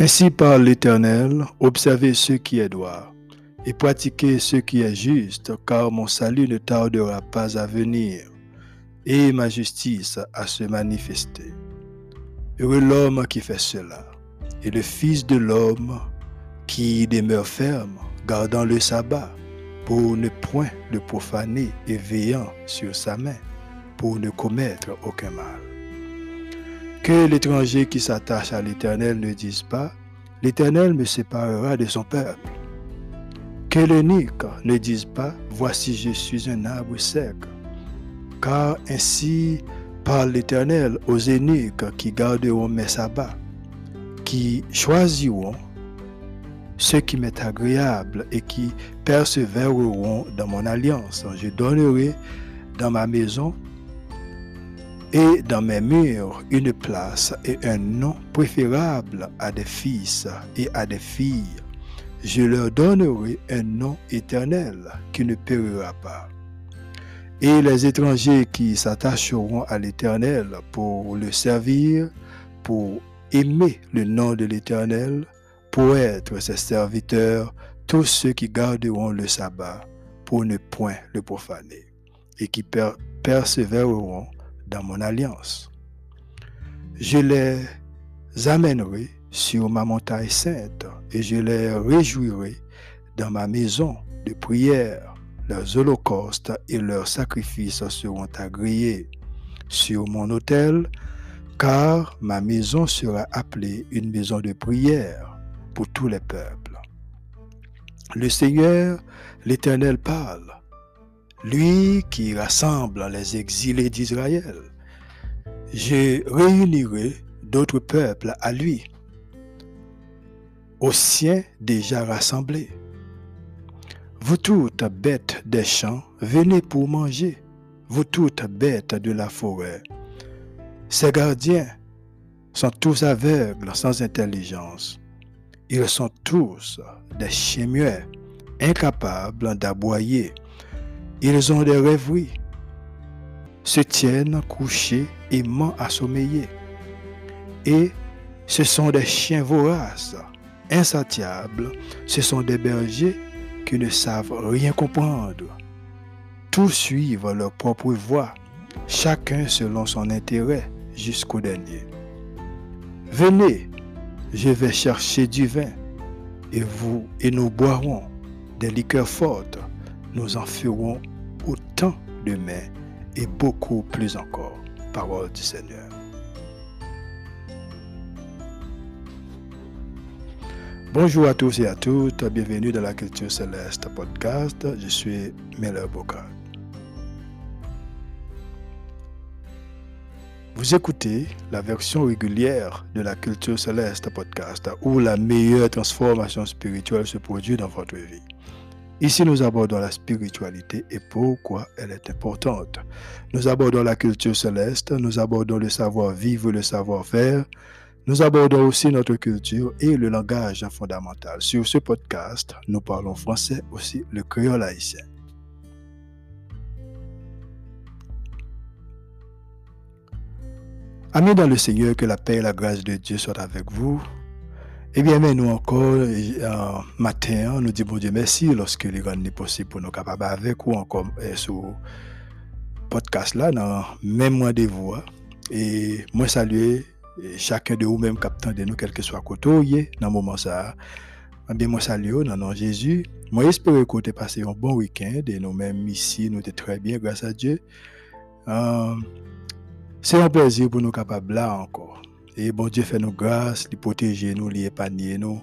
Ainsi parle l'Éternel, observez ce qui est droit, et pratiquez ce qui est juste, car mon salut ne tardera pas à venir, et ma justice à se manifester. Heureux l'homme qui fait cela, et le Fils de l'homme qui demeure ferme, gardant le sabbat, pour ne point le profaner et veillant sur sa main, pour ne commettre aucun mal. Que l'étranger qui s'attache à l'Éternel ne dise pas, l'Éternel me séparera de son peuple. Que l'unique ne dise pas, voici je suis un arbre sec. Car ainsi parle l'Éternel aux eunuques qui garderont mes sabbats, qui choisiront ce qui m'est agréable et qui persévéreront dans mon alliance. Je donnerai dans ma maison et dans mes murs une place et un nom préférable à des fils et à des filles. Je leur donnerai un nom éternel qui ne périra pas. Et les étrangers qui s'attacheront à l'Éternel pour le servir, pour aimer le nom de l'Éternel, pour être ses serviteurs, tous ceux qui garderont le sabbat pour ne point le profaner, et qui persévéreront dans mon alliance. Je les amènerai sur ma montagne sainte et je les réjouirai dans ma maison de prière. Leurs holocaustes et leurs sacrifices seront agréés sur mon autel, car ma maison sera appelée une maison de prière pour tous les peuples. Le Seigneur, l'Éternel parle lui qui rassemble les exilés d'Israël. Je réunirai d'autres peuples à lui, aux siens déjà rassemblés. Vous toutes bêtes des champs, venez pour manger, vous toutes bêtes de la forêt. Ces gardiens sont tous aveugles, sans intelligence. Ils sont tous des chiens incapables d'aboyer. Ils ont des rêveries, se tiennent couchés, aimant à sommeiller. Et ce sont des chiens voraces, insatiables, ce sont des bergers qui ne savent rien comprendre. Tous suivent leur propre voie, chacun selon son intérêt jusqu'au dernier. Venez, je vais chercher du vin, et vous et nous boirons des liqueurs fortes nous en ferons autant de mains et beaucoup plus encore. Parole du Seigneur. Bonjour à tous et à toutes, bienvenue dans la Culture Céleste podcast. Je suis Miller Bocard. Vous écoutez la version régulière de la Culture Céleste podcast où la meilleure transformation spirituelle se produit dans votre vie. Ici, nous abordons la spiritualité et pourquoi elle est importante. Nous abordons la culture céleste, nous abordons le savoir-vivre, le savoir-faire. Nous abordons aussi notre culture et le langage fondamental. Sur ce podcast, nous parlons français, aussi le créole haïtien. Amis dans le Seigneur, que la paix et la grâce de Dieu soient avec vous. Eh bien, mais nous encore, euh, matin, nous disons Dieu merci lorsque les grands est possible pour nous capables avec ou encore euh, sur podcast là, dans même de voix. Et moi saluer chacun de vous même captant de nous, quel que soit côté, dans le moment ça. Eh bien, moi saluer dans nom Jésus. Moi j'espère que vous passé un bon week-end et nous-mêmes ici, nous sommes très bien grâce à Dieu. Euh, c'est un plaisir pour nous capables là encore. Et bon Dieu fait nous grâce, il protège nous, il épargne nous.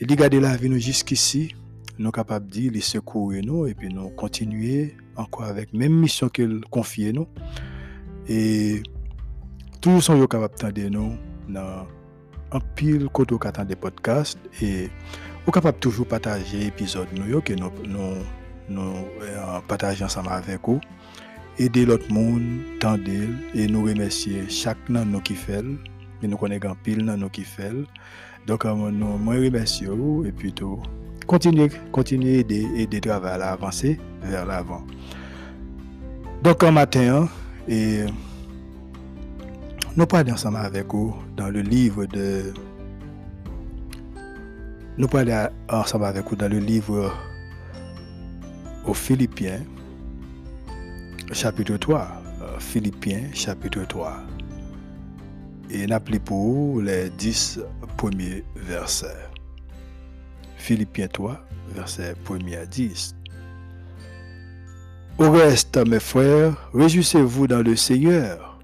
Il la vie nous jusqu'ici. Nous sommes capables de dire, il secourir nous et puis nous continuer encore avec même mission qu'il confie nous. Et tous sont capables de nous dans un pile côté des podcasts et nous capable toujours partager l'épisode nous que nous nous, euh, partageons ensemble avec vous aider l'autre monde tendre et nous remercier chaque nous qui fait nous connaissons pile dans nos qui. Donc, euh, nous, moi, remercie et puis tout. Continuez, continuez aider, aider travail à avancer vers l'avant. Donc, un matin, et nous parlons ensemble avec vous dans le livre de nous parlons ensemble avec vous dans le livre aux Philippiens, chapitre 3. Euh, Philippiens, chapitre 3. Et n'appelez pour les 10 premiers versets. Philippiens 3, verset 1 à 10. Au reste, mes frères, réjouissez-vous dans le Seigneur.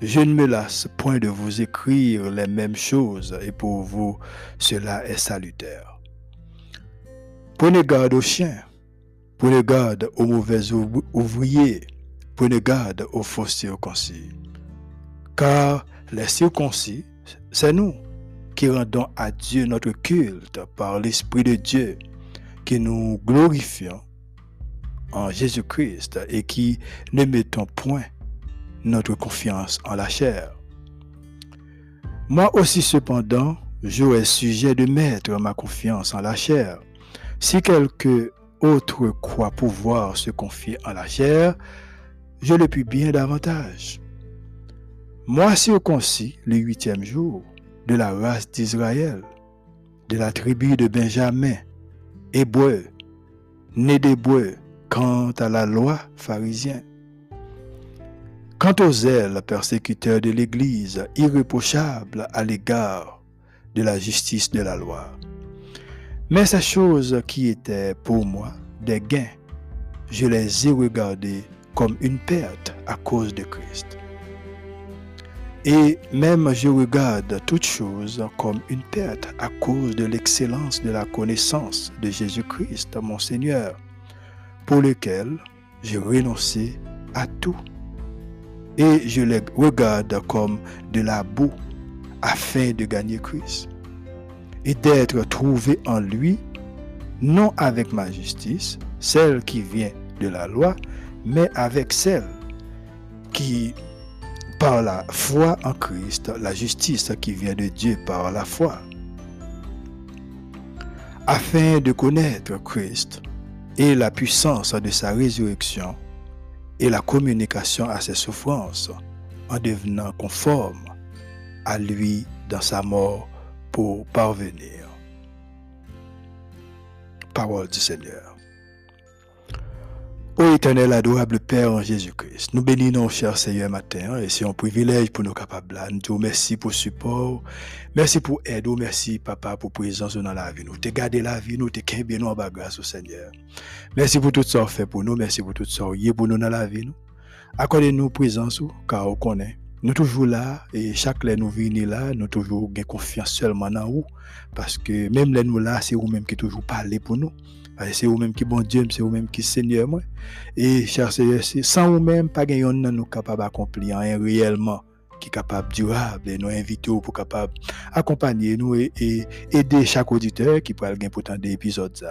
Je ne me lasse point de vous écrire les mêmes choses, et pour vous, cela est salutaire. Prenez garde aux chiens, prenez garde aux mauvais ouvriers, prenez garde aux faux circoncis. Car les circoncis, c'est nous qui rendons à Dieu notre culte par l'Esprit de Dieu, qui nous glorifions en Jésus-Christ et qui ne mettons point notre confiance en la chair. Moi aussi cependant, j'aurais sujet de mettre ma confiance en la chair. Si quelque autre croit pouvoir se confier en la chair, je le puis bien davantage. Moi circoncis le huitième jour de la race d'Israël, de la tribu de Benjamin, hébreu, né d'hébreu, quant à la loi pharisien. Quant aux zèles persécuteurs de l'Église, irréprochables à l'égard de la justice de la loi. Mais ces choses qui étaient pour moi des gains, je les ai regardées comme une perte à cause de Christ. Et même je regarde toutes choses comme une perte à cause de l'excellence de la connaissance de Jésus-Christ, mon Seigneur, pour lequel j'ai renoncé à tout. Et je les regarde comme de la boue afin de gagner Christ et d'être trouvé en lui, non avec ma justice, celle qui vient de la loi, mais avec celle qui, par la foi en Christ, la justice qui vient de Dieu par la foi, afin de connaître Christ et la puissance de sa résurrection et la communication à ses souffrances en devenant conforme à lui dans sa mort pour parvenir. Parole du Seigneur. Ô éternel, adorable Père en Jésus-Christ, nous bénissons, cher Seigneur, matin, et c'est un privilège pour nous capables. Nous te remercions pour le support, merci pour l'aide, merci, Papa, pour présence dans la vie. Nous te garder la vie, nous te bien nous en grâce au Seigneur. Merci pour tout ce que fait pour nous, merci pour tout ce que pour nous dans la vie. Accordez-nous présence, car on connaît. Nous toujours là, et chaque fois nous venons là, nous toujours confiance seulement en vous, parce que même là nous là, c'est vous-même qui toujours parlez pour nous. C'est vous-même qui bon Dieu, c'est vous-même qui Seigneur. Et cher Seigneur, sans vous-même, pas gagnons nous capable d'accomplir réellement qui est capable durable et nous inviter pour capable accompagner nous et, aider chaque auditeur qui pourrait gagner pourtant des épisodes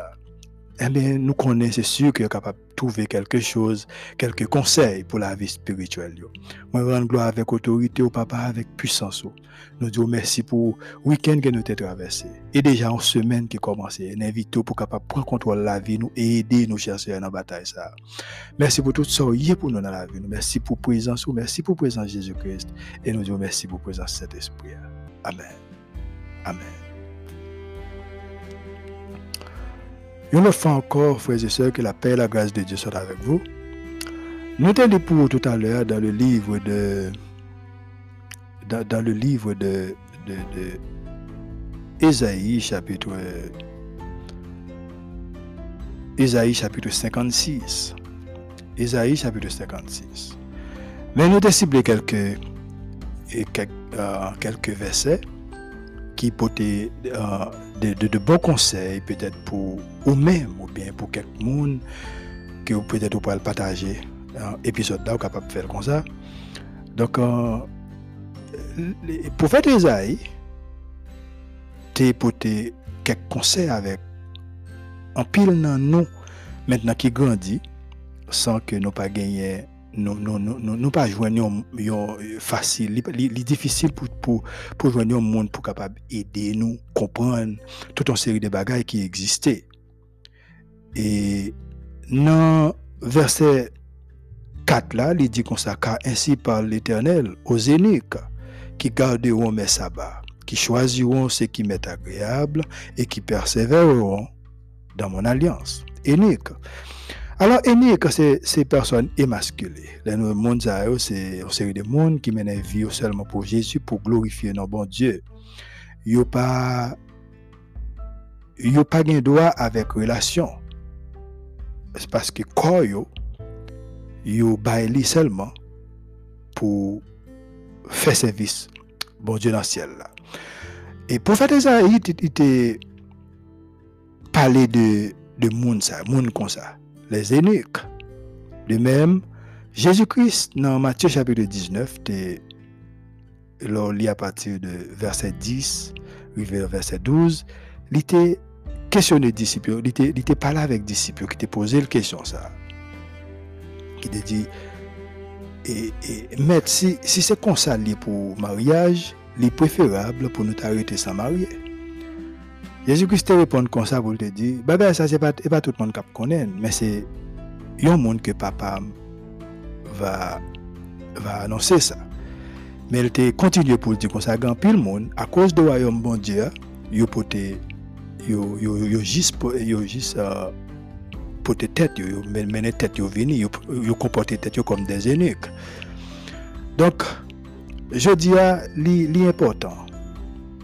eh bien, nous connaissons, c'est sûr est capable de trouver quelque chose, quelques conseils pour la vie spirituelle. Moi, je rends gloire avec autorité au papa, avec puissance. Nous disons merci pour le week-end que nous avons traversé. Et déjà en semaine qui commence, nous invitons pour capable prendre contrôle de la vie nous et aider nos chers dans la bataille. Ça. Merci pour tout ça, pour nous dans la vie. Merci pour la présence, merci pour la présence de Jésus-Christ. Et nous disons merci pour la présence de cet esprit. Amen. Amen. Une fois encore, frères et sœurs, que la paix et la grâce de Dieu soient avec vous. Nous dit pour tout à l'heure dans le livre de dans, le livre de, Ésaïe chapitre Ésaïe chapitre 56. Ésaïe chapitre 56. Mais nous avons ciblé quelques, quelques, euh, quelques versets qui portaient euh, de, bons conseils, peut-être pour vous-même ou bien pour quelqu'un que vous peut-être pouvez partager un épisode là, vous capable de faire comme ça. Donc, euh, le prophète Esaïe t'a porté quelques conseils avec un pile dans nous maintenant qui grandit sans que nous pas gagné nous nous nous nous pas joindre facile li difficile pour pour pour joindre un monde pour capable aider nous comprendre toute une série de bagages qui existaient et dans verset 4 là il dit comme ça car ainsi par l'Éternel aux éniques qui garderont mes sabbats qui choisiront ce qui m'est agréable et qui persévéreront dans mon alliance. Unique. Alors, unique, c'est ces personnes émasculées. Le monde, c'est une série de monde qui mènent vie seulement pour Jésus, pour glorifier notre bon Dieu. Ils n'ont pas, pas de droit avec relation. Parce que quand yo, yo baili seulement pour faire service, bon Dieu dans le ciel. Là. Et faire ça, il était parlé de, de monde, ça, monde comme ça les eunuques. De même, Jésus-Christ, dans Matthieu chapitre 19, l'on lit à partir de verset 10, vers verset 12, il questionné disciples, il était, il était parlé avec disciples qui étaient posé la question ça. Qui te dit, et, et si, si c'est comme ça pour mariage, il est préférable pour nous arrêter sans marier. Jésus-Christ te répond comme ça pour te dire, bah ça c'est pas, pas tout le monde qui connaît, mais c'est un monde que papa va, va annoncer ça. Mais il te continue pour dire comme ça, grand pile monde, à cause de royaume bon Dieu, yo pote, yo, yo, yo juste, yo juste, uh, pote tête, yo, mener tête, yo vini, yo, yo comporter tête comme des eunuques. Donc, je dis, l'important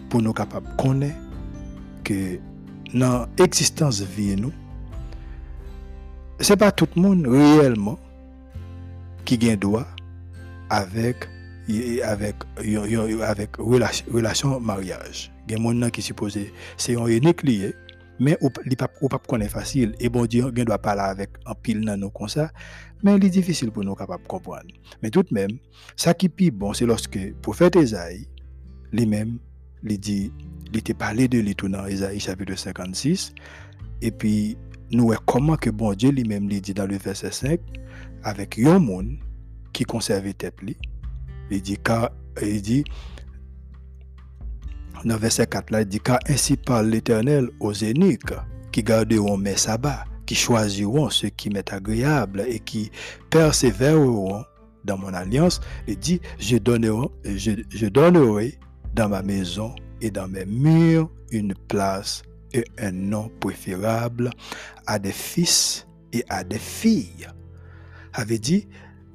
pour nous capables connaître que dans l'existence vie nous, c'est pas tout le monde réellement qui gagne droit avec avec avec relation, relation mariage. Il y a des gens qui supposé c'est un unique lié mais il pas connaître facile. Et bon Dieu doit parler avec un pile nous comme ça. Mais il est difficile pour nous capable comprendre. Mais tout de même, ça qui est bon c'est lorsque prophète Esaïe lui-même il dit il était parlé de lui tout dans Isaïe chapitre 56 et puis nous voyons comment que bon Dieu lui-même lui dit dans le verset 5 avec un monde qui conserve tête il dit car il dit dans verset 4 là il dit car ainsi parle l'Éternel aux eunuques qui garderont mes sabbats qui choisiront ce qui m'est agréable et qui persévéreront dans mon alliance, il dit, je donnerai, je, je donnerai dans ma maison et dans mes murs une place et un nom préférable à des fils et à des filles. Avait dit,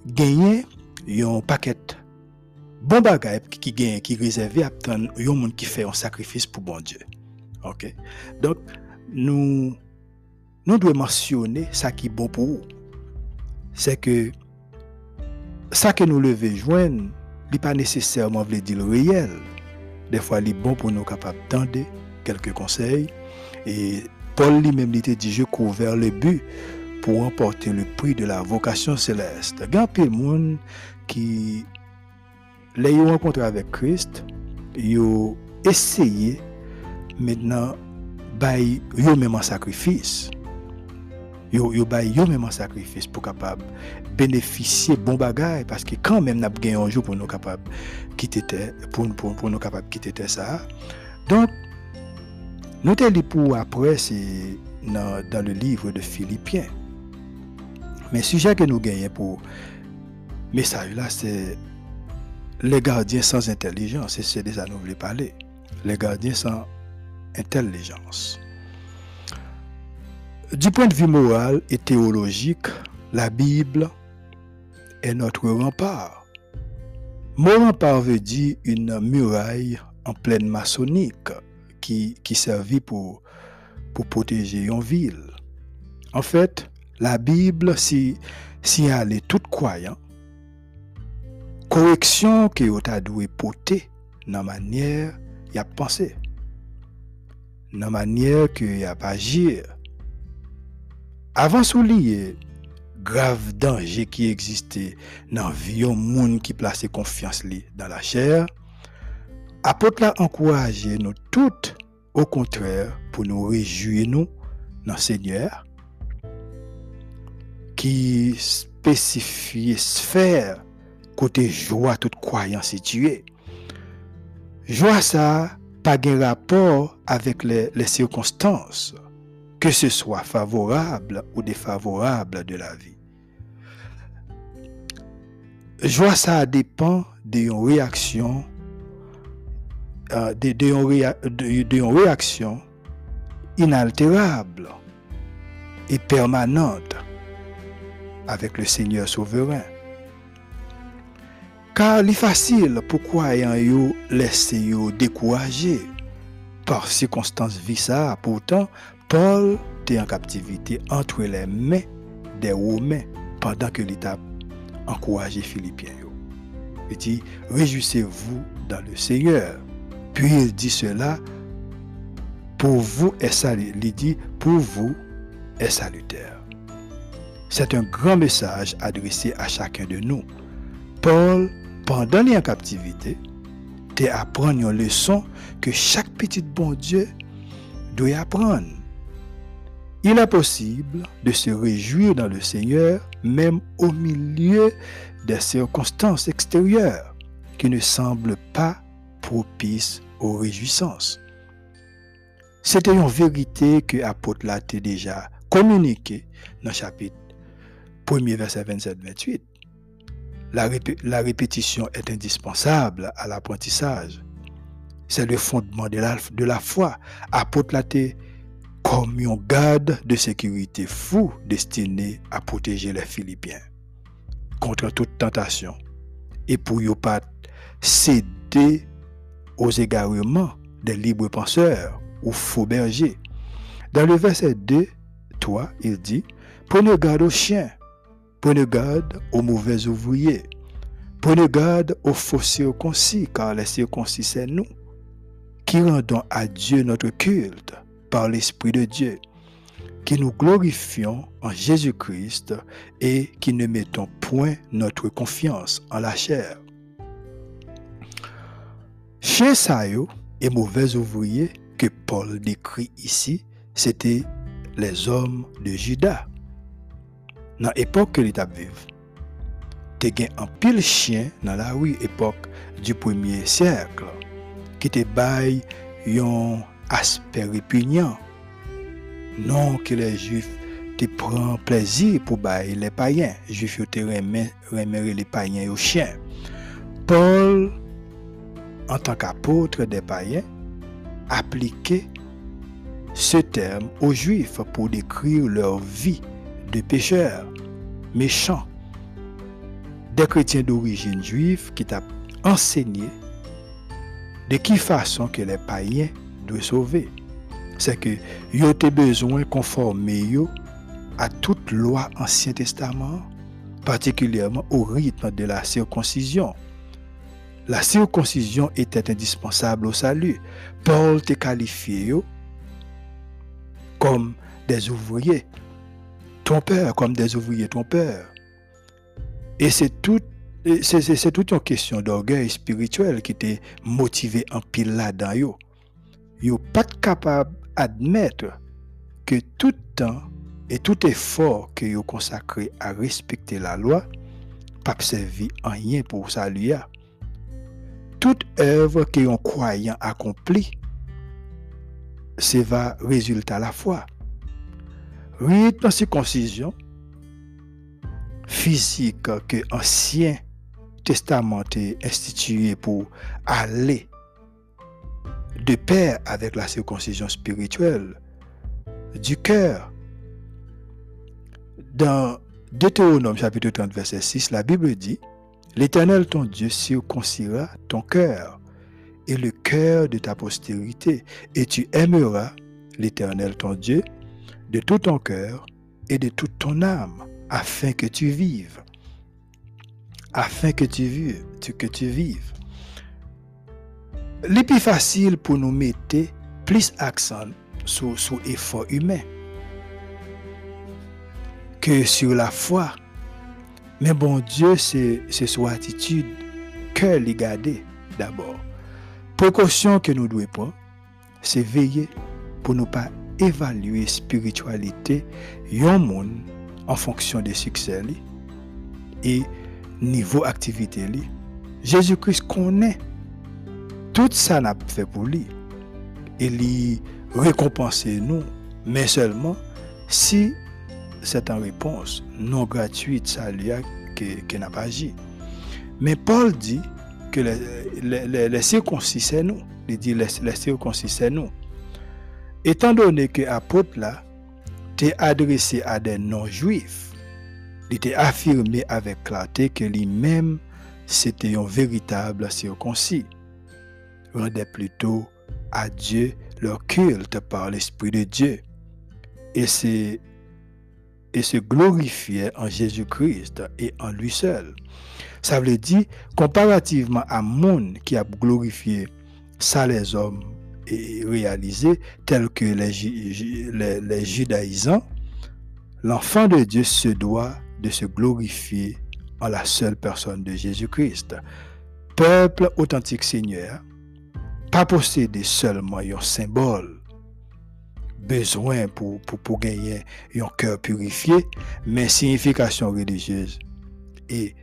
gagner un paquet bon bagay qui gagne qui réservé à un monde qui fait un sacrifice pour bon Dieu. OK? Donc nous nous devons mentionner ça qui est bon pour nous. C'est que ça que nous devons joindre, n'est pas nécessairement veut dire le réel. Des fois, il est bon pour nous capables d'entendre quelques conseils. Et Paul lui-même dit, je cours vers le but pour remporter le prix de la vocation céleste. Il y a de l'ont rencontré avec Christ, ont essayé maintenant de même un sacrifice. Yo, yo bay yo même un sacrifice pour capable bénéficier bon bagage parce que quand même n'a gagné un jour pour nous capable quitter pour, pour, pour nous capable quitter ça. Donc nous te pour après c'est dans, dans, le livre de Philippiens. Mais le sujet que nous gagnons pour message là c'est les gardiens sans intelligence, c'est déjà nous voulons parler. Les gardiens sans intelligence. Du point de vue moral et théologique, la Bible est notre rempart. Mon rempart veut dire une muraille en pleine maçonnique qui, qui servit pour, pour protéger une ville. En fait, la Bible, si, si elle est toute croyant, correction que vous avez porter dans la manière y a pensé, dans la manière que y a agir, avant soulier grave danger qui existait dans vie monde qui plaçait confiance dans la chair, apôtre l'a encouragé nous toutes au contraire pour nous réjouir nous dans le Seigneur qui spécifie sphère côté joie toute croyance située. Joie ça pas de rapport avec les circonstances que ce soit favorable ou défavorable de la vie. Joie, ça dépend de réaction euh, de yon reaksyon inalterable et permanente avec le Seigneur souverain. Car il est facile pour croyants yo laisser yo décourager? Par circonstances ça. Pourtant, Paul était en captivité entre les mains des Romains pendant que l'État encourageait Philippiens. Il dit, réjouissez-vous dans le Seigneur. Puis il dit cela, pour vous est salutaire. Pour vous est salutaire. C'est un grand message adressé à chacun de nous. Paul, pendant les en captivité, te apprendre une leçon que chaque petit bon Dieu doit apprendre. Il est possible de se réjouir dans le Seigneur même au milieu des circonstances extérieures qui ne semblent pas propices aux réjouissances. C'était une vérité que l'apôtre l'a déjà communiqué dans le chapitre 1er verset 27-28. La, répétition est indispensable à l'apprentissage. C'est le fondement de la, de la foi. Apôtre l'a comme un garde de sécurité fou destiné à protéger les Philippiens contre toute tentation et pour ne pas céder aux égarements des libres penseurs ou faux bergers. Dans le verset 2, toi, il dit, prenez garde aux chiens, prenez garde aux mauvais ouvriers, prenez garde aux faux circoncis, car les circoncis, c'est nous, qui rendons à Dieu notre culte par l'Esprit de Dieu que nous glorifions en Jésus-Christ et qui ne mettons point notre confiance en la chair. Chez Sayo et mauvais ouvriers que Paul décrit ici, c'était les hommes de Juda. Dans l'époque que l'État vive, te gen un pile chien dans la rue époque du premier siècle qui te un aspect répugnant non que les Juifs te prennent plaisir pour bailler les païens. Les Juifs te remettent les païens aux chiens. Paul, en tant qu'apôtre des païens, appliquait ce terme aux Juifs pour décrire leur vie de pécheurs, méchants. Des chrétiens d'origine juive qui t'ont enseigné de quelle façon que les païens doivent sauver c'est que yo te besoin conformer yo à toute loi Ancien Testament, particulièrement au rythme de la circoncision. La circoncision était indispensable au salut. Paul te qualifié comme des ouvriers trompeurs, comme des ouvriers trompeurs. Et c'est tout c'est toute une question d'orgueil spirituel qui t'est motivé en pile là-dedans. Yo. yo pas capable admettre que tout temps et tout effort que vous consacré à respecter la loi, pas servi en rien pour saluer. Toute œuvre que un croyant accomplit, c'est va résulter à la foi. Rythme circoncision physique que l'Ancien Testament est institué pour aller de pair avec la circoncision spirituelle du cœur. Dans Deutéronome chapitre 30 verset 6, la Bible dit, L'Éternel ton Dieu circoncira ton cœur et le cœur de ta postérité, et tu aimeras l'Éternel ton Dieu de tout ton cœur et de toute ton âme, afin que tu vives. Afin que tu vives. Que tu vives. Li pi fasil pou nou mette plis aksan sou efor humen ke sur la fwa. Men bon Diyo se sou atitude ke li gade d'abor. Prekosyon ke nou dwe po, se veye pou nou pa evalue spiritualite yon moun an fonksyon de suksè li e nivou aktivite li. Jezu Kris konen tout ça n'a fait pour lui. Il y récompenser nous, mais seulement si c'est en réponse non gratuite ça lui a qui n'a pas agi. Mais Paul dit que les, les, les, circoncis, c'est nous. il dit les, les circoncis, c'est nous. Étant donné que l'apôtre là, t'est adressé à des non-juifs, il était affirmé avec clarté que lui-même, c'était un véritable circoncis. Rendait plutôt à Dieu leur culte par l'Esprit de Dieu. Et se glorifiait en Jésus-Christ et en lui seul. Ça veut dire, comparativement à monde qui a glorifié ça les hommes et réalisé, tels que les, les, judaïsants, l'enfant de Dieu se doit de se glorifier en la seule personne de Jésus-Christ. Peuple authentique Seigneur, pas posséder seulement un symbole, besoin pour, pour, pour gagner un cœur purifié, mais signification religieuse et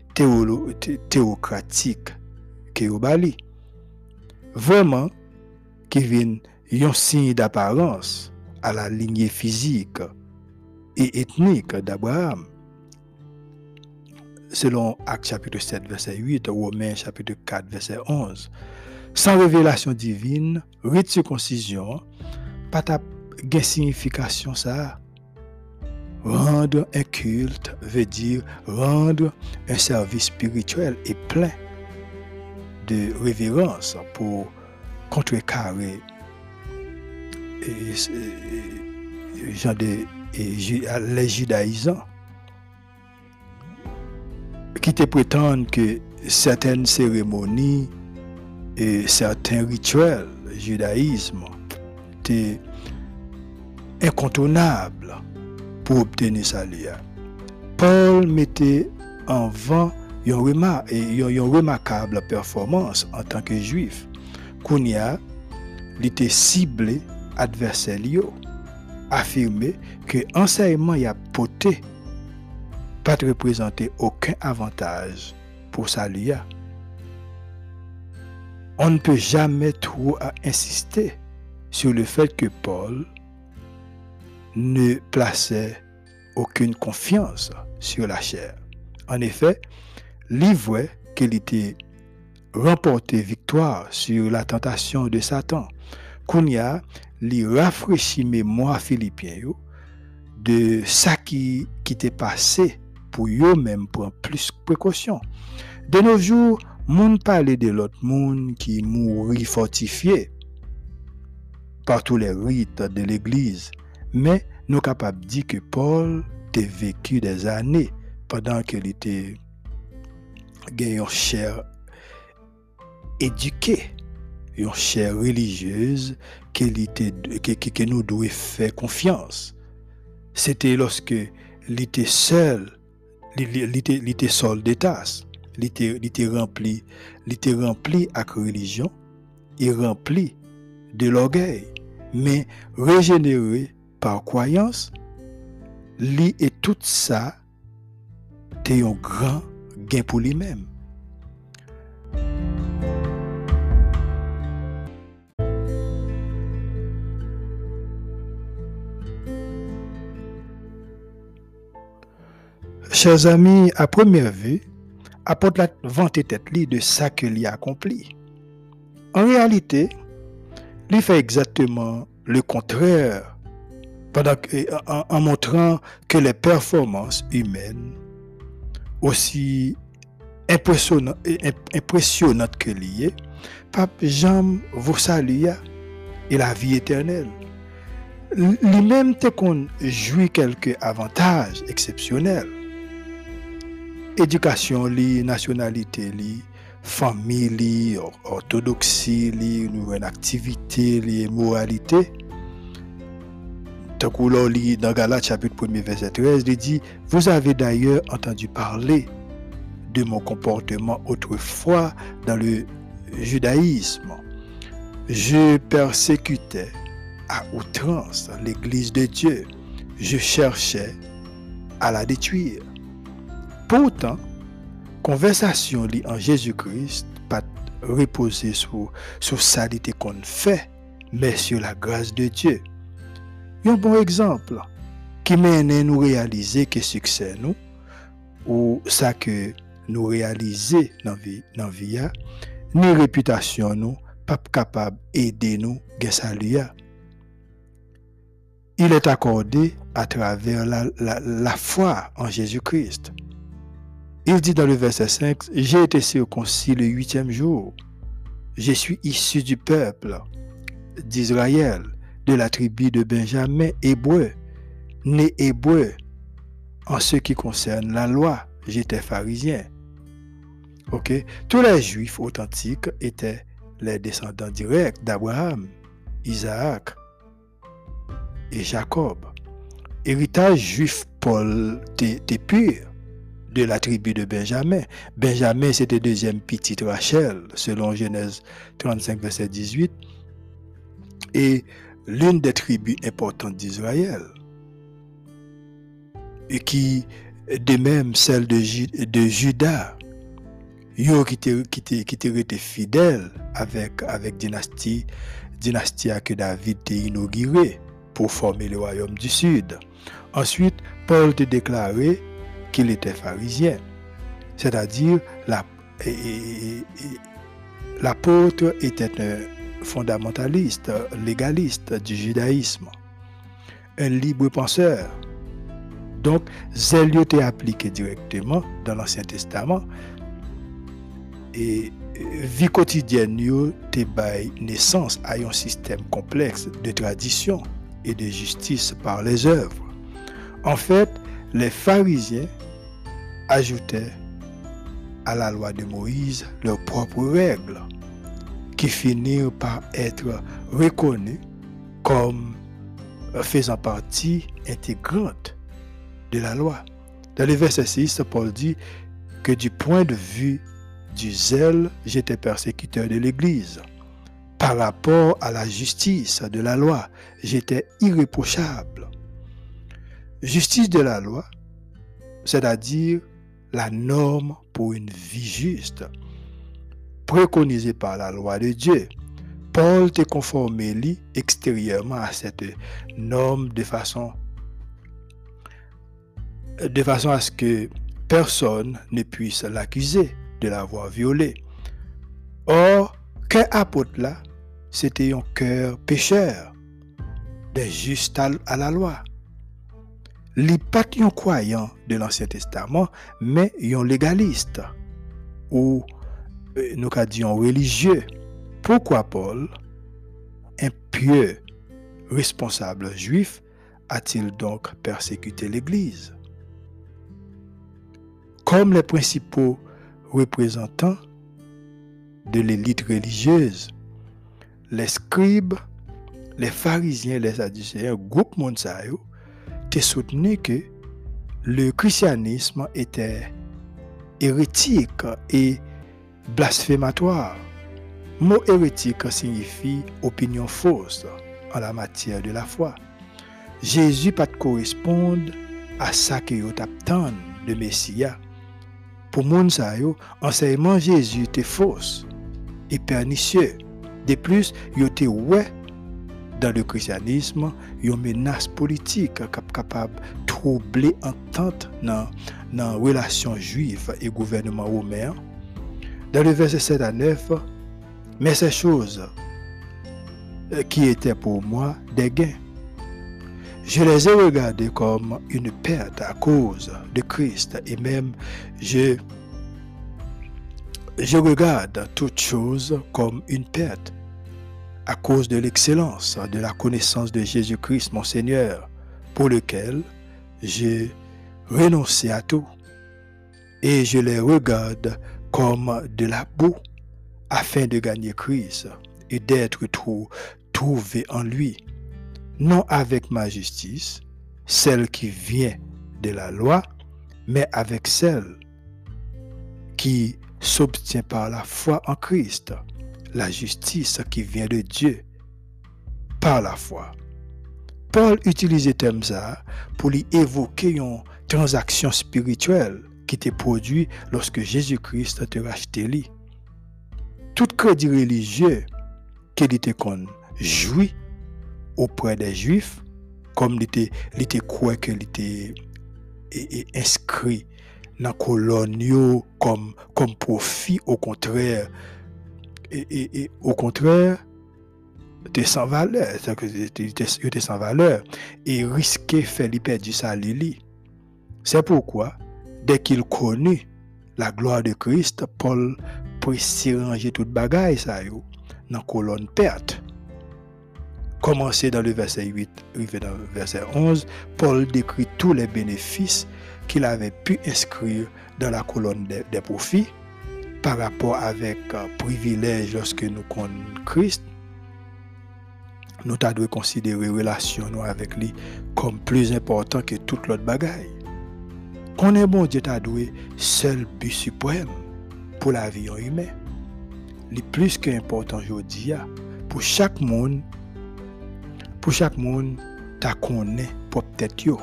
théocratique qui est Vraiment, qui vient un signe d'apparence à la lignée physique et ethnique d'Abraham. Selon Acte chapitre 7, verset 8, Romains chapitre 4, verset 11. Sans révélation divine, rite circoncision, pas ta signification ça. Rendre un culte veut dire rendre un service spirituel et plein de révérence pour contrecarrer les judaïsants qui te prétendent que certaines cérémonies et certains rituels judaïsme étaient incontournables pour obtenir salut. Paul mettait en vent une, remarquable performance en tant que juif. Kounia, il ciblé adversaire affirmé que l'enseignement y a poté pas de représenter aucun avantage pour salut. On ne peut jamais trop insister sur le fait que Paul ne plaçait aucune confiance sur la chair. En effet, l'ivre qu'il était remporté victoire sur la tentation de Satan. Kounia li rafraîchit mémoire philippien de ça qui, qui était passé pour eux-mêmes prendre plus précaution. De nos jours, moun parle de l'autre monde qui mourit fortifié par tous les rites de l'Église. Mais nous capables dire que Paul a vécu des années pendant qu'il était une chair éduquée, une chair religieuse confiance. C'était lorsque il était seul, il était seul des tasses, il était rempli, avec religion et rempli de l'orgueil, mais régénéré par croyance, lui et tout ça, c'est un grand gain pour lui-même. Chers amis, à première vue, apporte la vente tête de ça qu'il a accompli. En réalité, il fait exactement le contraire en, montrant que les performances humaines, aussi impressionnantes, impressionnantes que liées, Pape Jean vous salue et la vie éternelle. Lui-même qu'on jouit quelques avantages exceptionnels. Éducation, nationalité, famille, orthodoxie, nouvelle activité, moralité dans Galates chapitre 1 verset 13, il dit, vous avez d'ailleurs entendu parler de mon comportement autrefois dans le judaïsme. Je persécutais à outrance l'église de Dieu. Je cherchais à la détruire. Pourtant, conversation en Jésus-Christ pas reposer sur, sur salité qu'on fait, mais sur la grâce de Dieu. Un bon exemple qui mène nous réaliser que succès nous, ou ça que nous réaliser dans vie, dans vie, ni réputation nous, pas capable d'aider nous Il est accordé à travers la foi en Jésus-Christ. Il dit dans le verset 5, J'ai été circoncis le huitième jour. Je suis issu du peuple d'Israël, de la tribu de Benjamin, hébreu, né hébreu. En ce qui concerne la loi, j'étais pharisien. Ok, Tous les juifs authentiques étaient les descendants directs d'Abraham, Isaac et Jacob. Héritage juif Paul était pur de la tribu de Benjamin. Benjamin, c'était deuxième petite Rachel, selon Genèse 35, verset 18, et l'une des tribus importantes d'Israël, et qui, de même celle de, Judas, yo qui était fidèle avec avec dynastie dynastie que David a inauguré pour former le royaume du sud. Ensuite, Paul te déclaré qu'il était pharisien, c'est-à-dire l'apôtre était un fondamentaliste, légaliste du judaïsme, un libre penseur. Donc, zèle était appliqué directement dans l'Ancien Testament et vie quotidienne te naissance à un système complexe de tradition et de justice par les œuvres. En fait, les pharisiens ajoutaient à la loi de Moïse leurs propres règles, qui finirent par être reconnues comme faisant partie intégrante de la loi. Dans le verset 6, Paul dit que du point de vue du zèle, j'étais persécuteur de l'Église. Par rapport à la justice de la loi, j'étais irréprochable. Justice de la loi, c'est-à-dire la norme pour une vie juste, préconisée par la loi de Dieu. Paul te conformé extérieurement à cette norme de façon, de façon à ce que personne ne puisse l'accuser de l'avoir violé. Or, qu'un apôtre là, c'était un cœur pécheur, des justes à la loi li pas un croyant de l'Ancien Testament, mais un légaliste ou euh, nous disons religieux. Pourquoi Paul, un pieux responsable juif, a-t-il donc persécuté l'Église? Comme les principaux représentants de l'élite religieuse, les scribes, les pharisiens, les sadducéens, groupe Monsayo, soutenu que le christianisme était hérétique et blasphématoire. Mot hérétique signifie opinion fausse en la matière de la foi. Jésus pas correspondre à ça que yo de Messia. Pour moun sa yo, enseignement Jésus était fausse et pernicieux. De plus, yo te ouais dans le christianisme, une menace politique capable de troubler entente dans la relation juive et gouvernement romain. Dans le verset 7 à 9, mais ces choses euh, qui étaient pour moi des gains, je les ai regardées comme une perte à cause de Christ et même je, je regarde toutes choses comme une perte à cause de l'excellence de la connaissance de Jésus-Christ, mon Seigneur, pour lequel j'ai renoncé à tout. Et je les regarde comme de la boue afin de gagner Christ et d'être trouvé en lui, non avec ma justice, celle qui vient de la loi, mais avec celle qui s'obtient par la foi en Christ la justice qui vient de Dieu par la foi. Paul utilisait thème ça pour évoquer une transaction spirituelle qui était produite lorsque Jésus-Christ te racheté. Tout crédit religieux qu'il était qu'on jouit auprès des Juifs, comme il était, il quoi qu'il était inscrit dans colonne comme, comme profit, au contraire, et, au contraire, t'es sans valeur, t'es sans valeur, et risquer faire lui perdre sa lili. C'est pourquoi, dès qu'il connaît la gloire de Christ, Paul s'y ranger toute bagaille ça yo, dans colonne perte. Commencé dans le verset 8, arrivé dans le verset 11, Paul décrit tous les bénéfices qu'il avait pu inscrire dans la colonne des, profits par rapport avec un privilège lorsque nous connaissons Christ. Nous devons considérer relation avec lui comme plus important que toute l'autre bagaille. Qu'on est bon Dieu t'a doué seul but suprême pour la vie humaine. Le plus qu'important aujourd'hui pour chaque monde pour chaque monde t'a connaît pour peut-être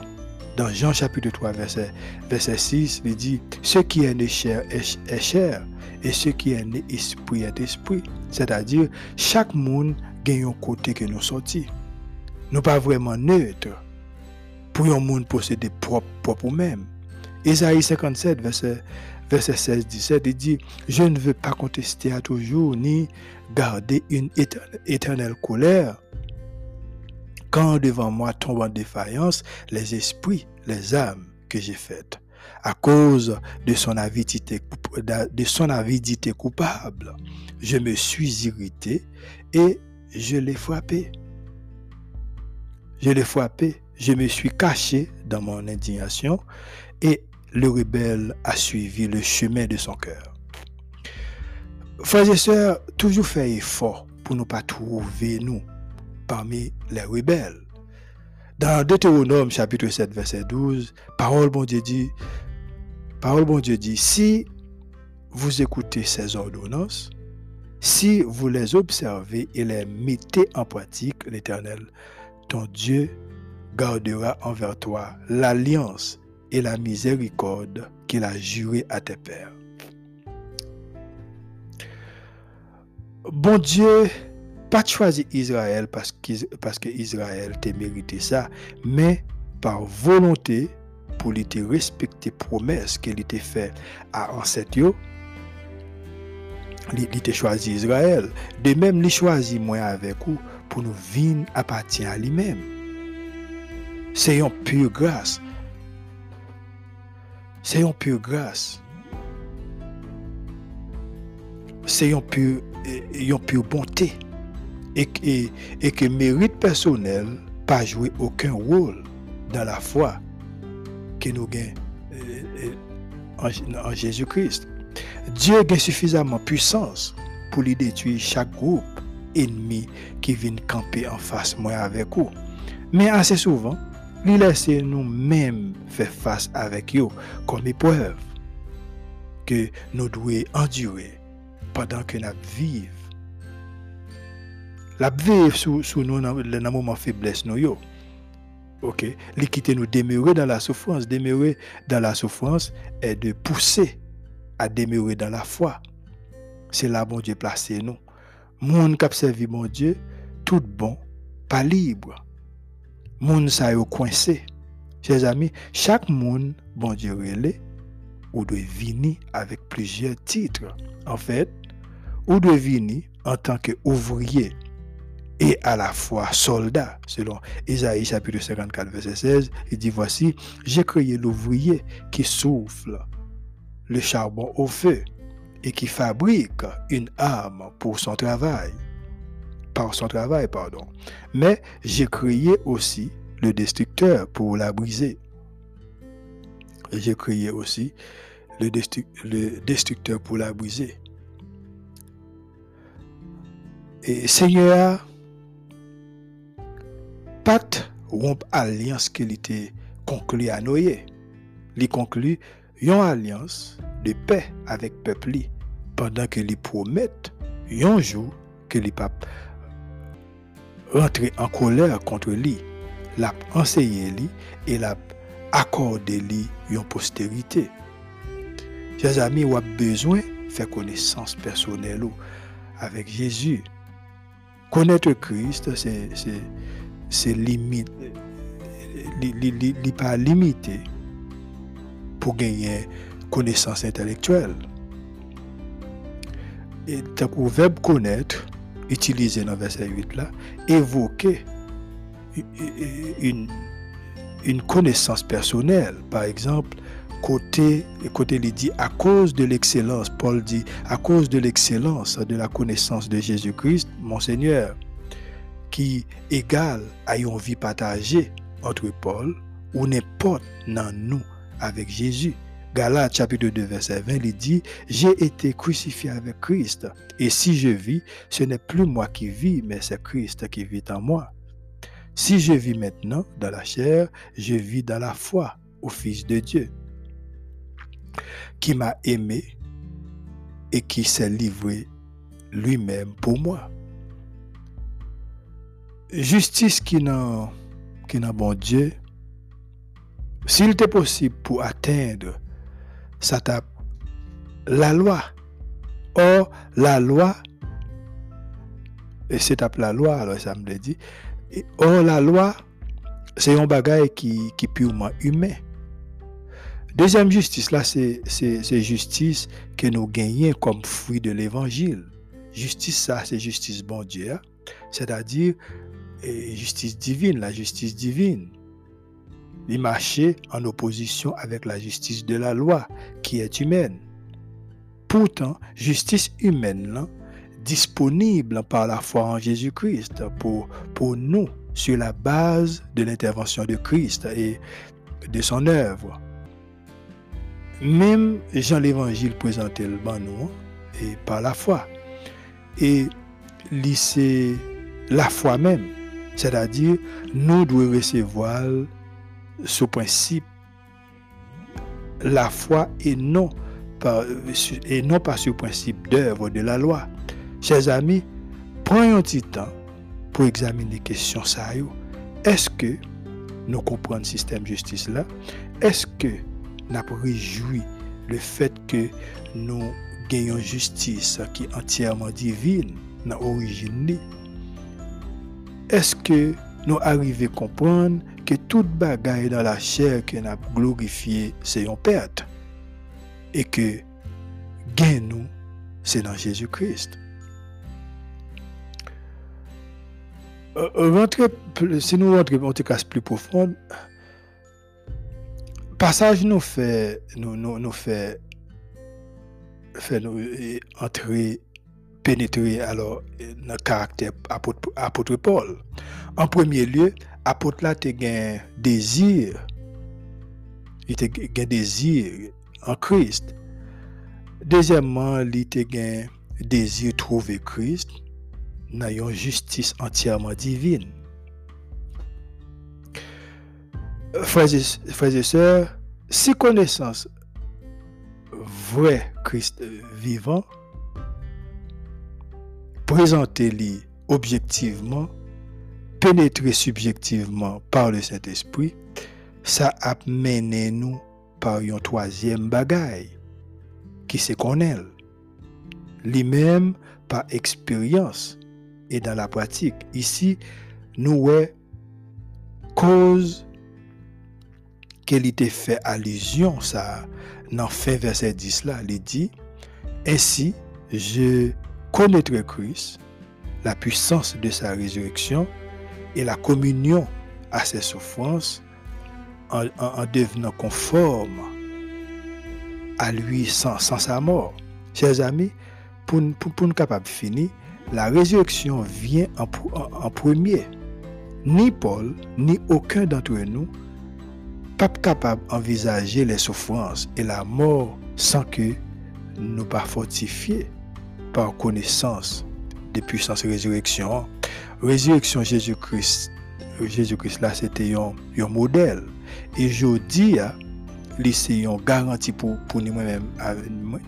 dans Jean chapitre 3 verset, verset 6 il dit ce qui est chair est, chair et ce qui est né esprit est esprit. C'est-à-dire chaque monde gagne un côté que nous sortis nous pas vraiment neutre pour un monde posséder propre propre même. Isaïe 57, verset, verset 16, 17, il dit, je ne veux pas contester à toujours ni garder une éternelle colère. Quand devant moi tombent en défaillance les esprits, les âmes que j'ai faites, à cause de son avidité, coupable, je me suis irrité et je l'ai frappé. Je l'ai frappé, je me suis caché dans mon indignation et le rebelle a suivi le chemin de son cœur. Frères et sœurs, toujours faire effort pour ne pas trouver nous parmi les rebelles. Dans Deutéronome chapitre 7 verset 12, parole bon Dieu dit, parole bon Dieu dit, si vous écoutez ces ordonnances, si vous les observez et les mettez en pratique, l'Éternel, ton Dieu gardera envers toi l'alliance et la miséricorde qu'il a juré à tes pères. Bon Dieu, pas choisi Israël parce que, Israël t'a mérité ça, mais par volonté pour lui respecter promesse qu'il était fait à ancêtre il était choisi Israël. De même, il choisi moi avec vous pour nous venir appartient à lui-même. C'est une pure grâce. C'est une pure grâce. C'est pure, une pure bonté. Et, et, et, que mérite personnel pas jouer aucun rôle dans la foi que nous gagnons euh, euh, en, Jésus-Christ. Dieu a suffisamment puissance pour lui détruire chaque groupe ennemi qui vient camper en face moi avec vous. Mais assez souvent, lui laisser nous-mêmes faire face avec eux comme épreuve que nous devons endurer pendant que nous vivons. La vivre sous, sous nous dans le moment faiblesse nous yo. OK, li quitter nous demeurer dans la souffrance, demeurer dans la souffrance et de pousser à demeurer dans la foi. C'est là bon Dieu placé nous. Monde qui servi mon Dieu, tout bon, pas libre moun sa yo coincé. Chers amis, chaque monde, bon Dieu relais, ou doit venir avec plusieurs titres. En fait, ou doit venir en tant qu'ouvrier et à la fois soldat, selon Isaïe chapitre 54, verset 16, il dit, voici, j'ai créé l'ouvrier qui souffle le charbon au feu et qui fabrique une arme pour son travail par son travail, pardon. Mais j'ai créé aussi le destructeur pour la briser. J'ai créé aussi le, destructeur pour la briser. Et Seigneur, pas rompe alliance qu'il était conclu à Noé. Il conclut une alliance de paix avec peuple pendant que lui promettent un jour que les pape rentrer en colère contre lui, l'a enseigné lui et l'a accordé lui une postérité. Chers amis, vous avez besoin de faire connaissance personnelle avec Jésus. Connaître Christ, c'est limite, n'est pas limité pour gagner connaissance intellectuelle. et le verbe connaître, utilisé dans verset 8 là, évoquer une, une connaissance personnelle. Par exemple, côté, côté il dit à cause de l'excellence, Paul dit à cause de l'excellence de la connaissance de Jésus-Christ, mon Seigneur, qui égale à une vie partagée entre Paul ou n'importe dans nous avec Jésus. Galates chapitre 2 verset 20, il dit, j'ai été crucifié avec Christ, et si je vis, ce n'est plus moi qui vis, mais c'est Christ qui vit en moi. Si je vis maintenant dans la chair, je vis dans la foi au Fils de Dieu, qui m'a aimé et qui s'est livré lui-même pour moi. Justice qui n'a qui n'a bon Dieu, s'il était possible pour atteindre ça tape la loi. Or, la loi, et c'est la loi, alors ça me dit, or la loi, c'est un bagage qui, qui purement humain. Deuxième justice, là, c'est justice que nous gagnons comme fruit de l'évangile. Justice, ça, c'est justice bon Dieu. Hein. C'est-à-dire justice divine, la justice divine. Il marchait en opposition avec la justice de la loi, qui est humaine. Pourtant, justice humaine, disponible par la foi en Jésus-Christ pour, nous, sur la base de l'intervention de Christ et de son œuvre. Même Jean l'Évangile présentait le nous, et par la foi. Et c'est la foi même, c'est-à-dire nous devons recevoir ce principe la foi et non pas, et non pas ce principe d'œuvre de la loi. Chers amis, prenons un petit temps pour examiner les questions ça. Est-ce que nous comprenons le système de justice là? Est-ce que nous réjoui le fait que nous gagnons justice qui est entièrement divine dans l'origine? Est-ce que nous arrivons à comprendre que toute bagaille dans la chair que nous glorifié, c'est une perte? Et que gain nous, c'est dans Jésus-Christ. Euh, si nous rentrons en cas plus profond, passage nous fait, fait, nous entrer, pénétrer alors dans le caractère apôtre, Paul. En premier lieu, apôtre là te gen désir. Il te gen désir en Christ. Deuxièmement il te gen désir trouver Christ dans une justice entièrement divine. Frères et, sœurs si connaissance vrai Christ vivant présentez-lui objectivement pénétrer subjectivement par le Saint-Esprit, ça a nous par un troisième bagaille, qui se connaît. Lui-même par expérience et dans la pratique. Ici, nous avons cause qu'elle était fait allusion, ça, dans fin verset 10 là, il dit, ainsi, je connaîtrai Christ, la puissance de sa résurrection et la communion à ses souffrances en, devenant conforme à lui sans, sa mort. Chers amis, pour, pour, pour nous capables de finir, la résurrection vient en, en, premier. Ni Paul, ni aucun d'entre nous, pas capable d'envisager les souffrances et la mort sans que nous pas fortifiés par connaissance des puissances résurrection résurrection Jésus-Christ, Jésus-Christ là, c'était un, modèle. Et je dis, c'est une garantie pour, pour nous-mêmes,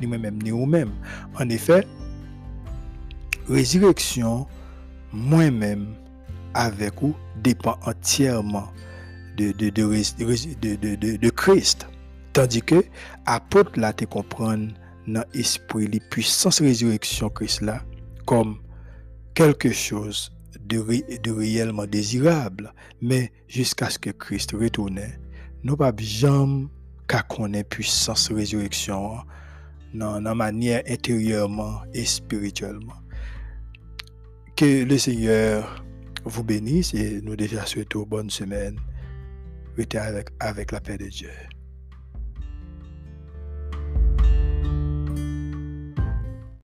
nous-mêmes, nous-mêmes. En effet, résurrection, moi-même, avec vous, dépend entièrement de, de, de, de, Christ. Tandis que, apôtre là, te comprendre dans l'esprit, les puissances résurrection Christ là, comme quelque chose de, réellement désirable, mais jusqu'à ce que Christ retourne, nous pas jamais qu'à connaître puissance résurrection dans la manière intérieurement et spirituellement. Que le Seigneur vous bénisse et nous déjà souhaitons bonne semaine. Restez avec la paix de Dieu.